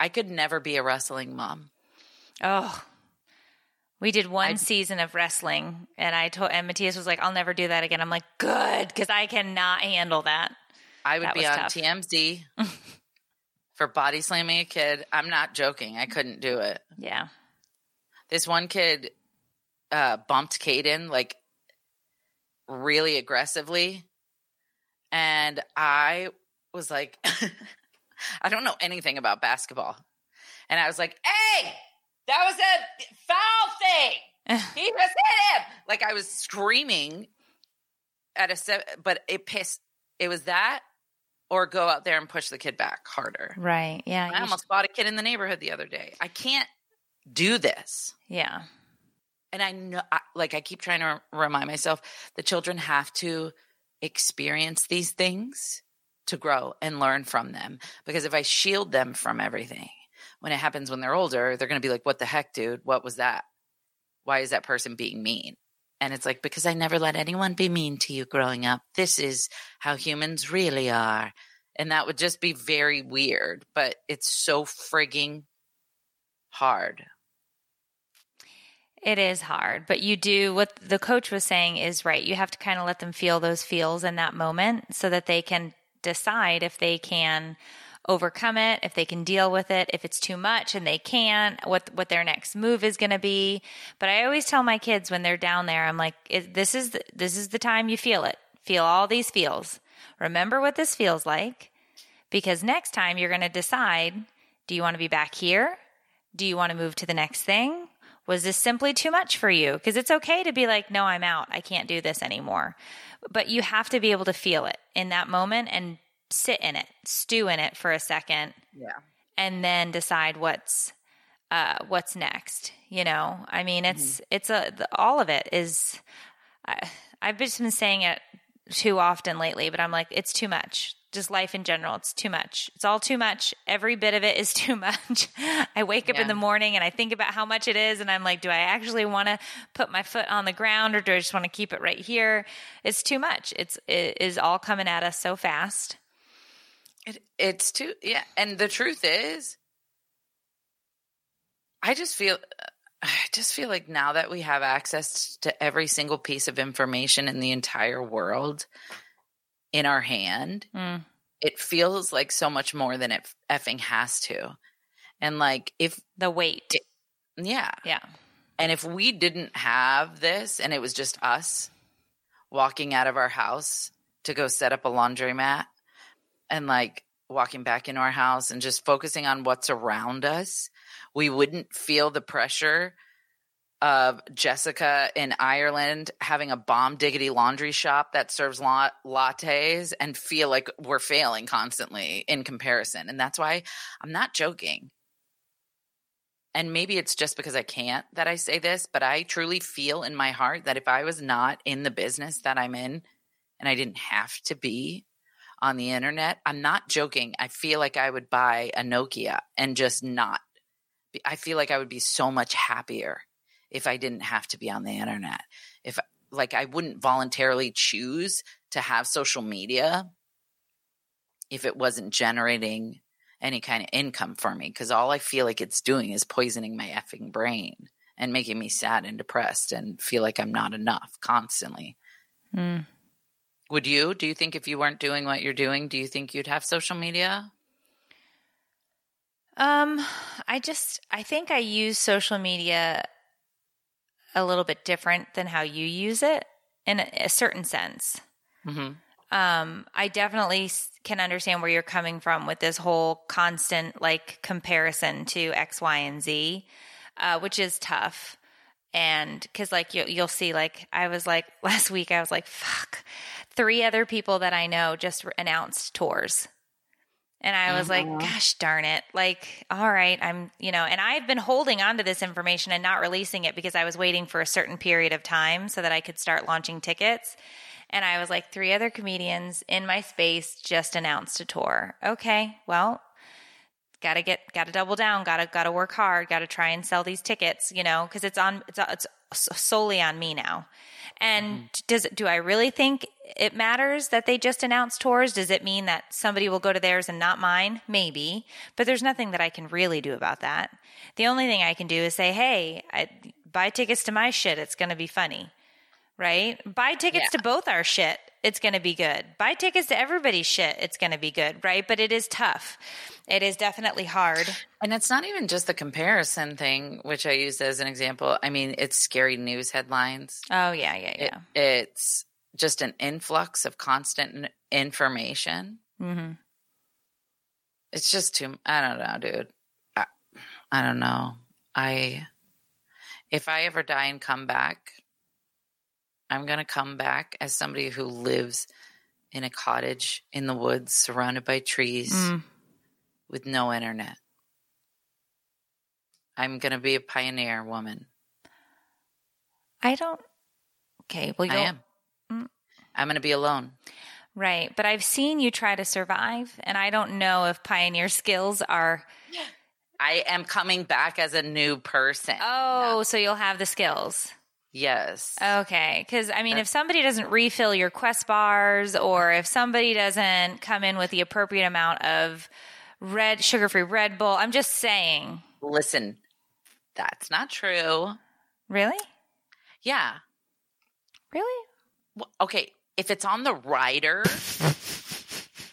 I could never be a wrestling mom. Oh, we did one season of wrestling, and I told and Matthias was like, "I'll never do that again." I'm like, "Good," because I cannot handle that. I would That be on tough. TMZ for body slamming a kid. I'm not joking. I couldn't do it. Yeah, This one kid uh, bumped Caden like really aggressively. And I was like, I don't know anything about basketball. And I was like, hey, that was a foul thing. He just hit him. Like I was screaming at a, se- but it pissed. It was that or go out there and push the kid back harder. right. Yeah, I almost fought a kid in the neighborhood the other day. I can't do this. yeah, And I know, I, like, I keep trying to remind myself the children have to experience these things to grow and learn from them. Because if I shield them from everything, when it happens when they're older, they're going to be like, what the heck, dude? What was that? Why is that person being mean? And it's like, because I never let anyone be mean to you growing up. This is how humans really are. And that would just be very weird, but it's so frigging hard. it is hard, but you do what the coach was saying is right. You have to kind of let them feel those feels in that moment so that they can decide if they can overcome it, if they can deal with it, if it's too much and they can't, what what their next move is going to be. But I always tell my kids when they're down there, I'm like, this is the, this is the time you feel it. Feel all these feels. Remember what this feels like, because next time you're going to decide: Do you want to be back here? Do you want to move to the next thing? Was this simply too much for you? Because it's okay to be like, no, I'm out. I can't do this anymore. But you have to be able to feel it in that moment and sit in it, stew in it for a second, Yeah. and then decide what's uh, what's next. You know, I mean, it's it's a the, all of it is. I, I've just been saying it too often lately, but I'm like, it's too much. Just life in general, it's too much. It's all too much. Every bit of it is too much. I wake up in the morning and I think about how much it is, and I'm like, do I actually want to put my foot on the ground, or do I just want to keep it right here? It's too much. It's it is all coming at us so fast. It, it's too, yeah. And the truth is, I just feel, I just feel like now that we have access to every single piece of information in the entire world in our hand, Mm. it feels like so much more than it effing has to. And like, if, The weight, yeah. yeah. And if we didn't have this and it was just us walking out of our house to go set up a laundromat and like walking back into our house and just focusing on what's around us, we wouldn't feel the pressure of Jessica in Ireland having a bomb diggity laundry shop that serves la- lattes and feel like we're failing constantly in comparison. And that's why I'm not joking and maybe it's just because I can't that I say this, but I truly feel in my heart that if I was not in the business that I'm in and I didn't have to be, on the internet, I'm not joking. I feel like I would buy a Nokia and just not. I feel like I would be so much happier if I didn't have to be on the internet. If like I wouldn't voluntarily choose to have social media if it wasn't generating any kind of income for me because all I feel like it's doing is poisoning my effing brain and making me sad and depressed and feel like I'm not enough constantly. Mm. Would you? Do you think if you weren't doing what you're doing, do you think you'd have social media? Um, I just I think I use social media a little bit different than how you use it in a, a certain sense. Mm-hmm. Um, I definitely can understand where you're coming from with this whole constant like comparison to X, Y, and Z, uh, which is tough. And because like you, you'll see, like I was like last week, I was like, fuck, three other people that I know just announced tours. And I was Mm-hmm. like, gosh darn it. Like, all right, I'm, you know, and I've been holding on to this information and not releasing it because I was waiting for a certain period of time so that I could start launching tickets. And I was like, three other comedians in my space just announced a tour. Okay, well, gotta get, gotta double down, gotta, gotta work hard, gotta try and sell these tickets, you know, because it's on, it's, it's solely on me now. And mm-hmm. does it, do I really think it matters that they just announced tours? Does it mean that somebody will go to theirs and not mine? Maybe, but there's nothing that I can really do about that. The only thing I can do is say, Hey, I, buy tickets to my shit. It's going to be funny right? Buy tickets Yeah. to both our shit. It's going to be good. Buy tickets to everybody's shit. It's going to be good, right? But it is tough. It is definitely hard. And it's not even just the comparison thing, which I used as an example. I mean, it's scary news headlines. Oh, yeah, yeah, It- yeah. it's just an influx of constant information. hmm It's just too. I don't know, dude. I, I don't know. I if I ever die and come back, I'm gonna come back as somebody who lives in a cottage in the woods, surrounded by trees, Mm. with no internet. I'm gonna be a pioneer woman. I don't. Okay, well, I you'll, am. Mm. I'm gonna be alone. right. But I've seen you try to survive, and I don't know if pioneer skills are. I am coming back as a new person. Oh, so you'll have the skills. Yes. Okay, because I mean, if somebody doesn't refill your Quest bars, or if somebody doesn't come in with the appropriate amount of red sugar-free Red Bull, I'm just saying. Listen, that's not true. Really, Yeah. really? Well, okay, if it's on the rider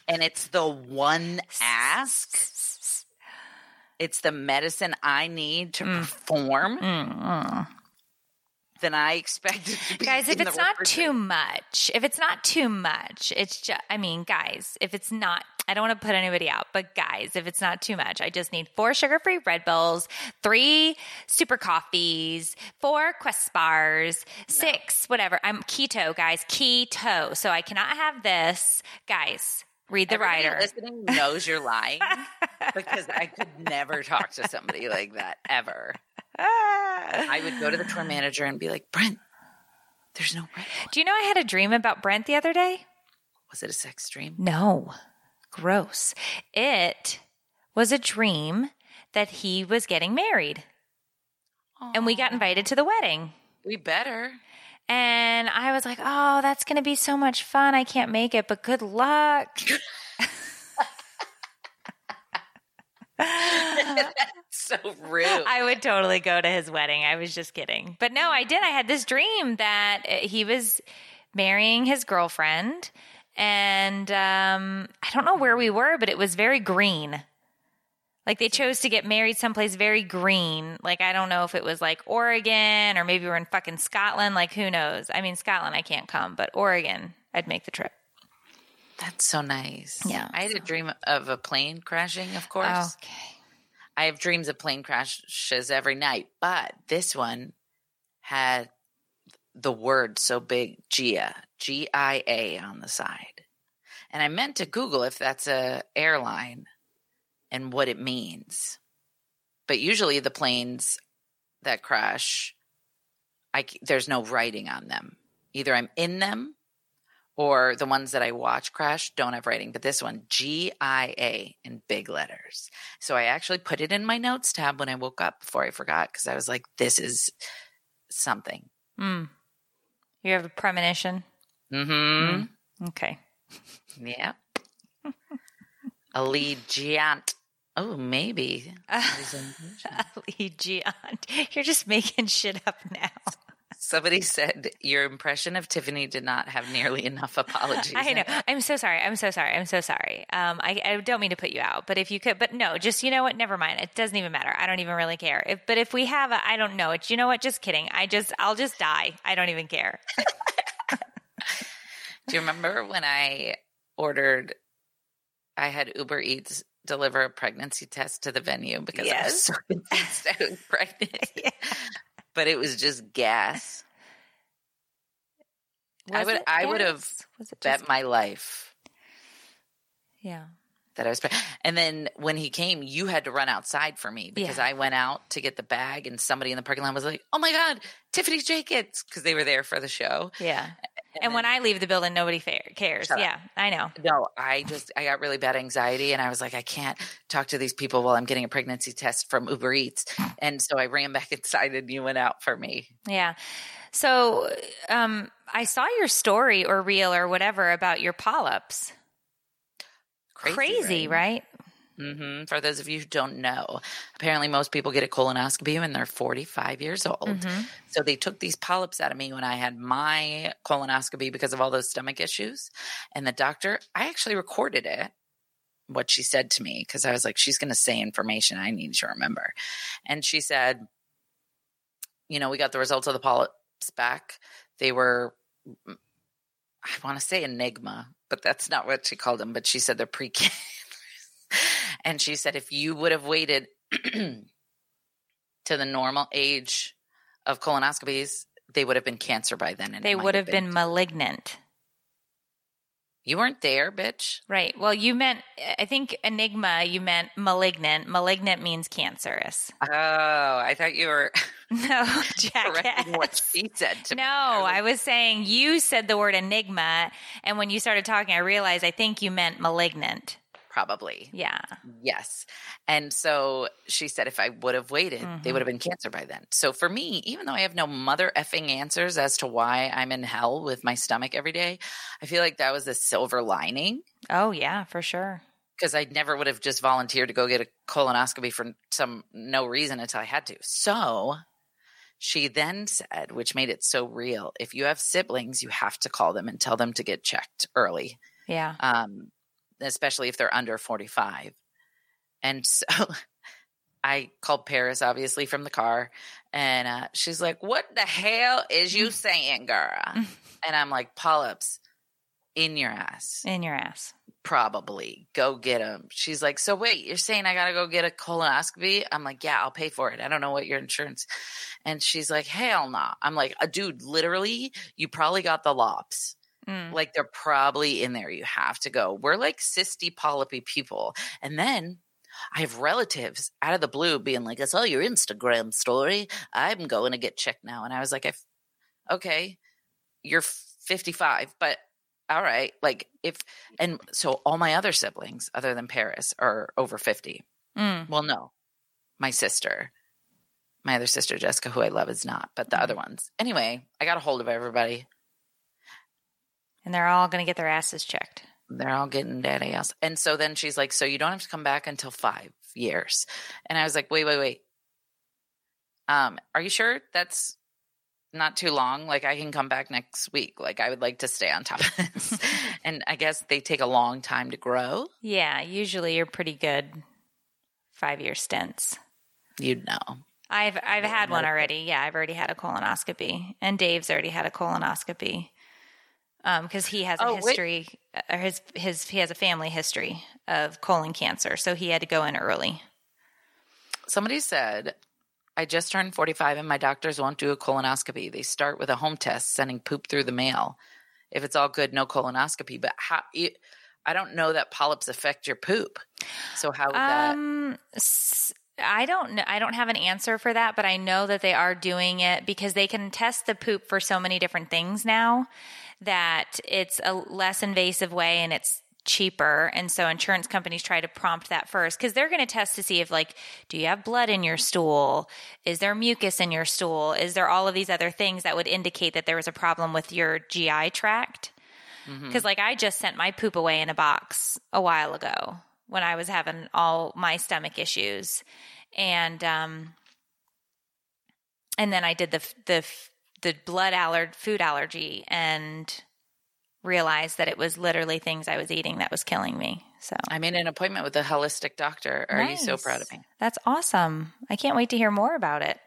and it's the one ask, it's the medicine I need to Mm. perform, then I expected to be. Guys, if it's not too much, if it's not too much, it's just, I mean, guys, if it's not, I don't want to put anybody out, but guys, if it's not too much, I just need four sugar free Red Bulls, three super coffees, four Quest bars, six, whatever. I'm keto, guys, keto. So I cannot have this. Guys, read the Everybody rider. listening knows you're lying because I could never talk to somebody like that ever. Ah. I would go to the tour manager and be like, Brent, there's no Bull. Do you know I had a dream about Brent the other day? Was it a sex dream? No, gross. It was a dream that he was getting married. And we got invited to the wedding. We better. And I was like, oh, that's going to be so much fun. I can't make it, but good luck. So rude. I would totally go to his wedding. I was just kidding. But no, I did. I had this dream that uh, he was marrying his girlfriend. And um, I don't know where we were, but it was very green. Like they chose to get married someplace very green. Like I don't know if it was like Oregon or maybe we're in fucking Scotland. Like who knows? I mean, Scotland, I can't come, but Oregon, I'd make the trip. That's so nice. Yeah. I had a dream of a plane crashing, of course. Okay. I have dreams of plane crashes every night, but this one had the word so big, Gia, G I A on the side. And I meant to Google if that's a airline and what it means. But usually the planes that crash, I, there's no writing on them. Either I'm in them or the ones that I watch crash don't have writing, but this one, G I A in big letters. So I actually put it in my notes tab when I woke up before I forgot because I was like, this is something. Mm. You have a premonition? Mm-hmm. Okay. Yeah. Allegiant. Oh, maybe. Allegiant. You're just making shit up now. Somebody said your impression of Tiffany did not have nearly enough apologies. I know. I'm so sorry. I'm so sorry. I'm so sorry. Um, I, I don't mean to put you out, but if you could, but no, just you know what? Never mind. It doesn't even matter. I don't even really care. If, but if we have a, I don't know it. You know what? Just kidding. I just, I'll just die. I don't even care. Do you remember when I ordered? I had Uber Eats deliver a pregnancy test to the venue because I was so convinced I was pregnant. But it was just gas. I would I would have? Was bet my life Yeah. that I was. And then when he came, you had to run outside for me because Yeah. I went out to get the bag and somebody in the parking lot was like, "Oh my god, Tiffany's Jacobs," because they were there for the show. Yeah. And, when I leave the building, nobody cares. Yeah, I know. No, I just I got really bad anxiety and I was like, I can't talk to these people while I'm getting a pregnancy test from Uber Eats. And so I ran back inside and you went out for me. Yeah. So um, I saw your story or reel or whatever about your polyps. Crazy, right? Hmm For those of you who don't know, apparently most people get a colonoscopy when they're 45 years old. Mm-hmm. So they took these polyps out of me when I had my colonoscopy because of all those stomach issues. And the doctor, I actually recorded it, what she said to me, because I was like, she's going to say information I need to remember. And she said, you know, we got the results of the polyps back. They were, I want to say enigma, but that's not what she called them. But she said they're precancerous. and she said, if you would have waited to the normal age of colonoscopies, they would have been cancer by then. And They would have been malignant. You weren't there, bitch. Right. Well, you meant, I think enigma, you meant malignant. Malignant means cancerous. Oh, I thought you were No, correcting what she said to No, me. I was saying you said the word enigma. And when you started talking, I realized I think you meant malignant. Probably. Yeah. Yes. And so she said if I would have waited, they Mm-hmm. would have been cancer by then. So for me, even though I have no mother effing answers as to why I'm in hell with my stomach every day, I feel like that was a silver lining Oh, yeah, for sure. because I never would have just volunteered to go get a colonoscopy for some no reason until I had to. So she then said, which made it so real, if you have siblings, you have to call them and tell them to get checked early. Yeah. um, especially if they're under 45. And so I called Paris, obviously, from the car. And uh, she's like, What the hell is you saying, girl? and I'm like, Polyps in your ass. In your ass. Probably. Go get them. She's like, So wait, you're saying I got to go get a colonoscopy? I'm like, Yeah, I'll pay for it. I don't know what your insurance. And she's like, Hell no. I'm like, "Uh, Dude, literally, you probably got the lops. Mm. Like they're probably in there. You have to go. We're like cysty polypy people. And then I have relatives out of the blue being like, I saw your Instagram story. I'm going to get checked now. And I was like, I f- okay, you're 55, but all right. Like if, and so all my other siblings other than Paris are over 50. Mm. Well, no, my sister, my other sister, Jessica, who I love is not, but the other ones. Anyway, I got a hold of everybody. And they're all going to get their asses checked. they're all getting daddy ass. And so then she's like, So you don't have to come back until five years. And I was like, Wait, wait, wait. Um, are you sure that's not too long? Like I can come back next week. Like I would like to stay on top of this. and I guess they take a long time to grow. Yeah. Usually you're pretty good five year stints. You'd know. I've I've had one already. Yeah, I've already had a colonoscopy, and Dave's already had a colonoscopy because he has a Oh, wait. history. Or his his he has a family history of colon cancer, so he had to go in early. Somebody said, I just turned 45 and my doctors won't do a colonoscopy. They start with a home test, sending poop through the mail. If it's all good, no colonoscopy. But how, you, I don't know that polyps affect your poop. So how would that? Um, s- I don't know. I don't have an answer for that, but I know that they are doing it because they can test the poop for so many different things now that it's a less invasive way and it's cheaper. And so insurance companies try to prompt that first because they're going to test to see if like do you have blood in your stool? Is there mucus in your stool? Is there all of these other things that would indicate that there was a problem with your gi tract? Because like i just sent my poop away in a box a while ago when i was having all my stomach issues. And um and then i did the the the blood aller food allergy and realized that it was literally things I was eating that was killing me. So I made an appointment with a holistic doctor. Are you so proud of me? That's awesome. I can't wait to hear more about it.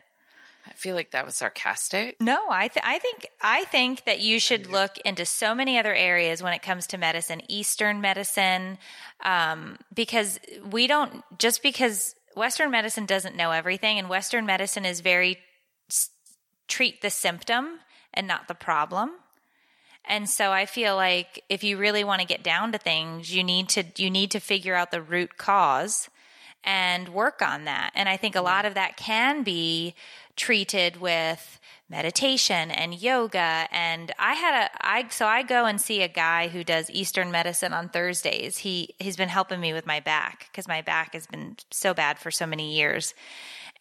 I feel like that was sarcastic. No, I th- I think I think that you should look into so many other areas when it comes to medicine, Eastern medicine, um, because we don't just because Western medicine doesn't know everything, and Western medicine is very treat the symptom and not the problem. And so I feel like if you really want to get down to things, you need to you need to figure out the root cause and work on that. And I think a lot of that can be treated with meditation and yoga and I had a I so I go and see a guy who does eastern medicine on Thursdays. He he's been helping me with my back cuz my back has been so bad for so many years.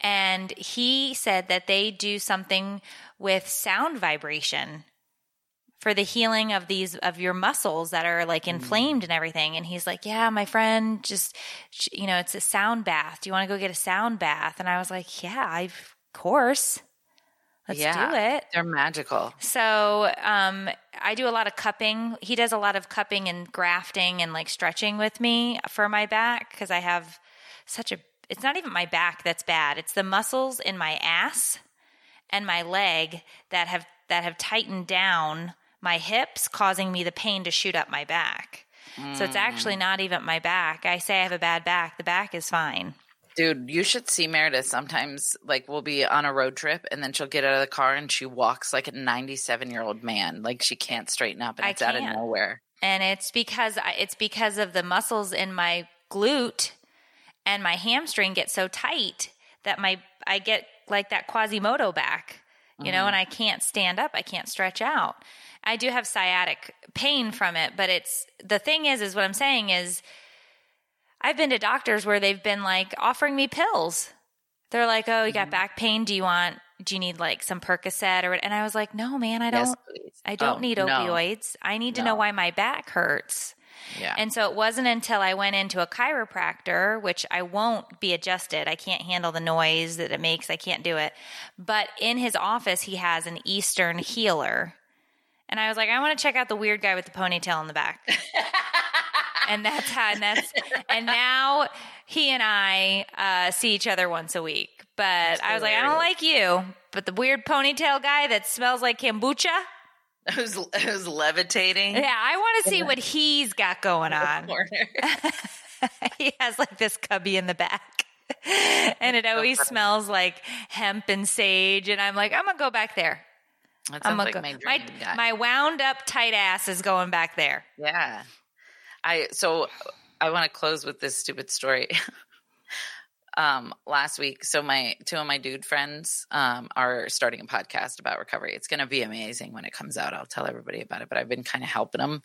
And he said that they do something with sound vibration for the healing of these of your muscles that are like inflamed and everything and he's like yeah my friend just you know it's a sound bath do you want to go get a sound bath and i was like yeah I, of course let's Yeah. do it They're magical. so um, I do a lot of cupping. He does a lot of cupping and grafting and like stretching with me for my back because I have such a. It's not even my back that's bad. It's the muscles in my ass and my leg that have that have tightened down my hips, causing me the pain to shoot up my back. So it's actually mm. not even my back. I say I have a bad back. The back is fine. Dude, you should see Meredith. Sometimes, like, we'll be on a road trip and then she'll get out of the car and she walks like a 97 year old man. Like, she can't straighten up and it's out of nowhere. and it's because I- it's because of the muscles in my glute and my hamstring gets so tight that my I get like that Quasimodo back, you know, mm-hmm. and I can't stand up, I can't stretch out. I do have sciatic pain from it, but it's the thing is is what I'm saying is I've been to doctors where they've been like offering me pills. They're like, "Oh, you got mm-hmm. back pain? Do you want do you need like some Percocet or what?" And I was like, "No, man, I don't Yes. I oh, don't Oh, need no. opioids. I need to know why my back hurts. Yeah. And so it wasn't until I went into a chiropractor, which I won't be adjusted. I can't handle the noise that it makes. I can't do it. But in his office, he has an Eastern healer. And I was like, I want to check out the weird guy with the ponytail in the back. and that's how, and that's, and now he and I uh, see each other once a week. But I was like, I don't like you. But the weird ponytail guy that smells like kombucha. it was levitating. Yeah, I want to see what he's got going on. He has like this cubby in the back. And it always smells like hemp and sage. And I'm like, I'm gonna go back there. I'm gonna like go. my My, my wound up tight ass is going back there. Yeah. I so I want to close with this stupid story. Um last week so my two of my dude friends um are starting a podcast about recovery. It's going to be amazing when it comes out. I'll tell everybody about it, but I've been kind of helping them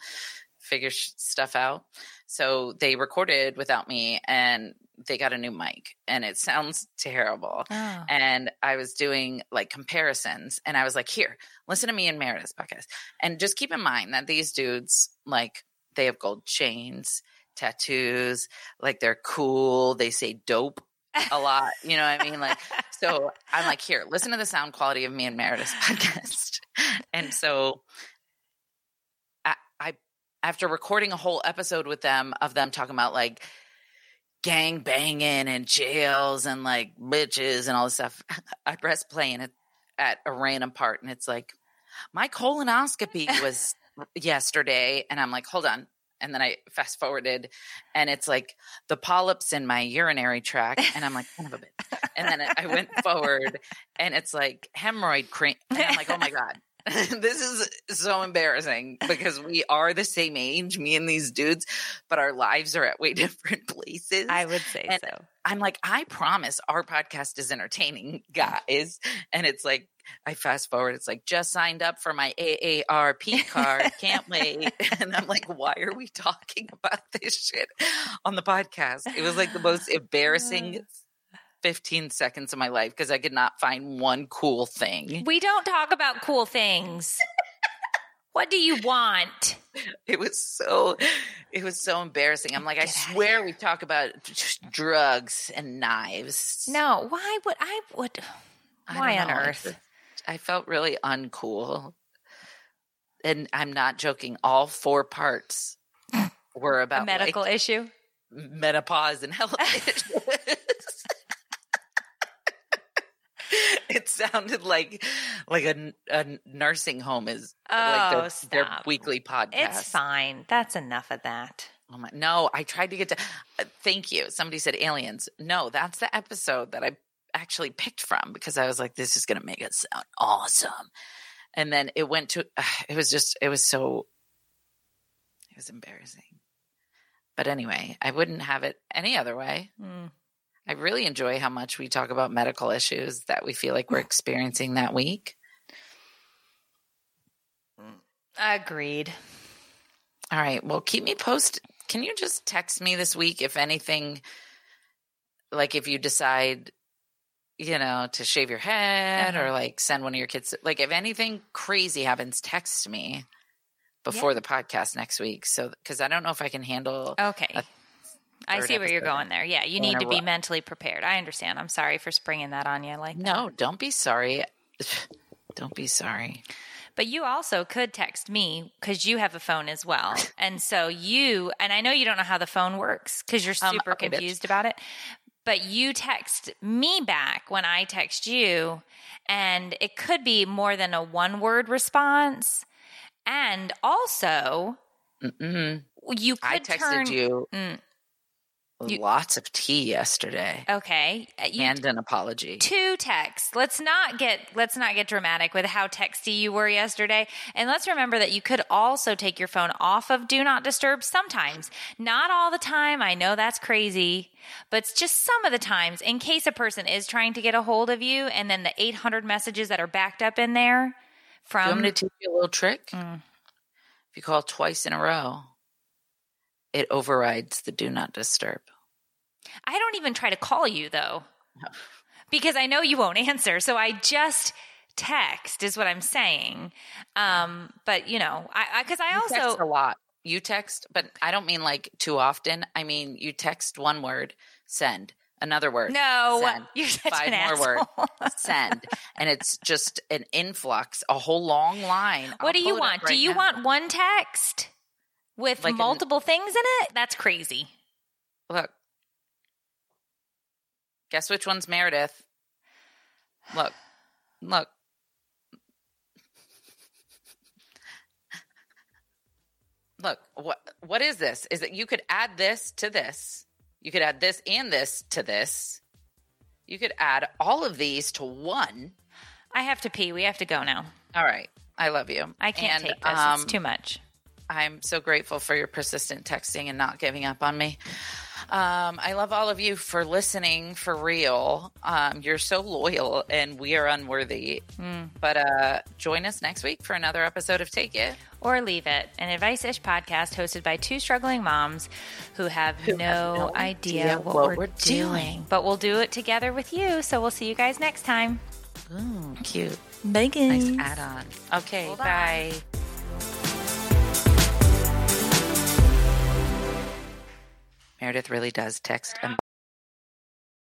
figure sh- stuff out. So they recorded without me and they got a new mic and it sounds terrible. Oh. And I was doing like comparisons and I was like, here, listen to me and Meredith's podcast. And just keep in mind that these dudes, like, they have gold chains, tattoos, like they're cool. They say dope a lot. You know what I mean? Like, so I'm like, here, listen to the sound quality of me and Meredith's podcast. And so I, I after recording a whole episode with them of them talking about like gang banging and jails and like bitches and all this stuff, I press play and it at a random part and it's like my colonoscopy was yesterday and I'm like, hold on. And then I fast forwarded and it's like the polyps in my urinary tract. And I'm like, son of a bitch. And then I went forward and it's like hemorrhoid cream. And I'm like, oh my God. this is so embarrassing because we are the same age, me and these dudes, but our lives are at way different places. I would say And so. I'm like, I promise our podcast is entertaining, guys. And it's like, I fast forward, it's like, just signed up for my AARP card. Can't wait. And I'm like, why are we talking about this shit on the podcast? It was like the most embarrassing 15 seconds of my life because I could not find one cool thing. We don't talk about cool things. what do you want? It was so, it was so embarrassing. I'm like, I swear we talk about drugs and knives. No, why would I would I why don't on earth? I felt really uncool. And I'm not joking. All four parts were A about medical like, issue? menopause and health issues. it sounded like like a, a nursing home is like Oh, their, their stop. weekly podcast. It's fine. That's enough of that. Oh my, no, I tried to get to. Uh, thank you. Somebody said aliens. No, that's the episode that I actually picked from because I was like, this is going to make it sound awesome. And then it went to. Uh, it was just. It was so. It was embarrassing. But anyway, I wouldn't have it any other way. Mm. I really enjoy how much we talk about medical issues that we feel like we're experiencing that week. Mm. Agreed. All right. Well, keep me posted. Can you just text me this week if anything, like if you decide, you know, to shave your head or uh-huh. like send one of your kids, like if anything crazy happens, text me before the podcast next week. So, because I don't know if I can handle. Okay. a I see where you're going there. Yeah, you need to be mentally prepared. I understand. I'm sorry for springing that on you like that. No, don't be sorry. Don't be sorry. But you also could text me because you have a phone as well. And so you, and I know you don't know how the phone works because you're Um, super bitch. confused about it. But you text me back when I text you, and it could be more than a one word response. And also, Mm-mm. you could I texted turn, you, Mm. You- lots of tea yesterday Okay, uh, you and an apology. two texts. Let's not get let's not get dramatic with how texty you were yesterday. And let's remember that you could also take your phone off of do not disturb sometimes. Not all the time. I know that's crazy, but just some of the times in case a person is trying to get a hold of you and then the 800 messages that are backed up in there From I'm going to teach you a little trick? Mm. If you call twice in a row, it overrides the do not disturb. I don't even try to call you though. Because I know you won't answer. So I just text is what I'm saying. Um, but you know, I, I cause I You also, text a lot. You text, but I don't mean like too often. I mean you text one word, send another word. No, send, you're such five an more asshole. words, send, and it's just an influx, a whole long line. I'll What do you pull it up want? do you now. want one text with Like an- multiple things in it? That's crazy. Look, guess which one's Meredith? Look, look. Look, what what is this? Is that you could add this to this. You could add this and this to this. You could add all of these to one. I have to pee. We have to go now. All right. I love you. I can't And, take this. um, it's too much. I'm so grateful for your persistent texting and not giving up on me. Um, I love all of you for listening for real. Um, you're so loyal and we are unworthy. Hmm. But uh, join us next week for another episode of Take It. Or leave it. An advice ish podcast hosted by two struggling moms who have, no, no idea, idea what, what we're, we're doing. doing. But we'll do it together with you. So we'll see you guys next time. Ooh, cute. Bye, guys. Nice add on. Okay, Hold on. Meredith really does text. Um,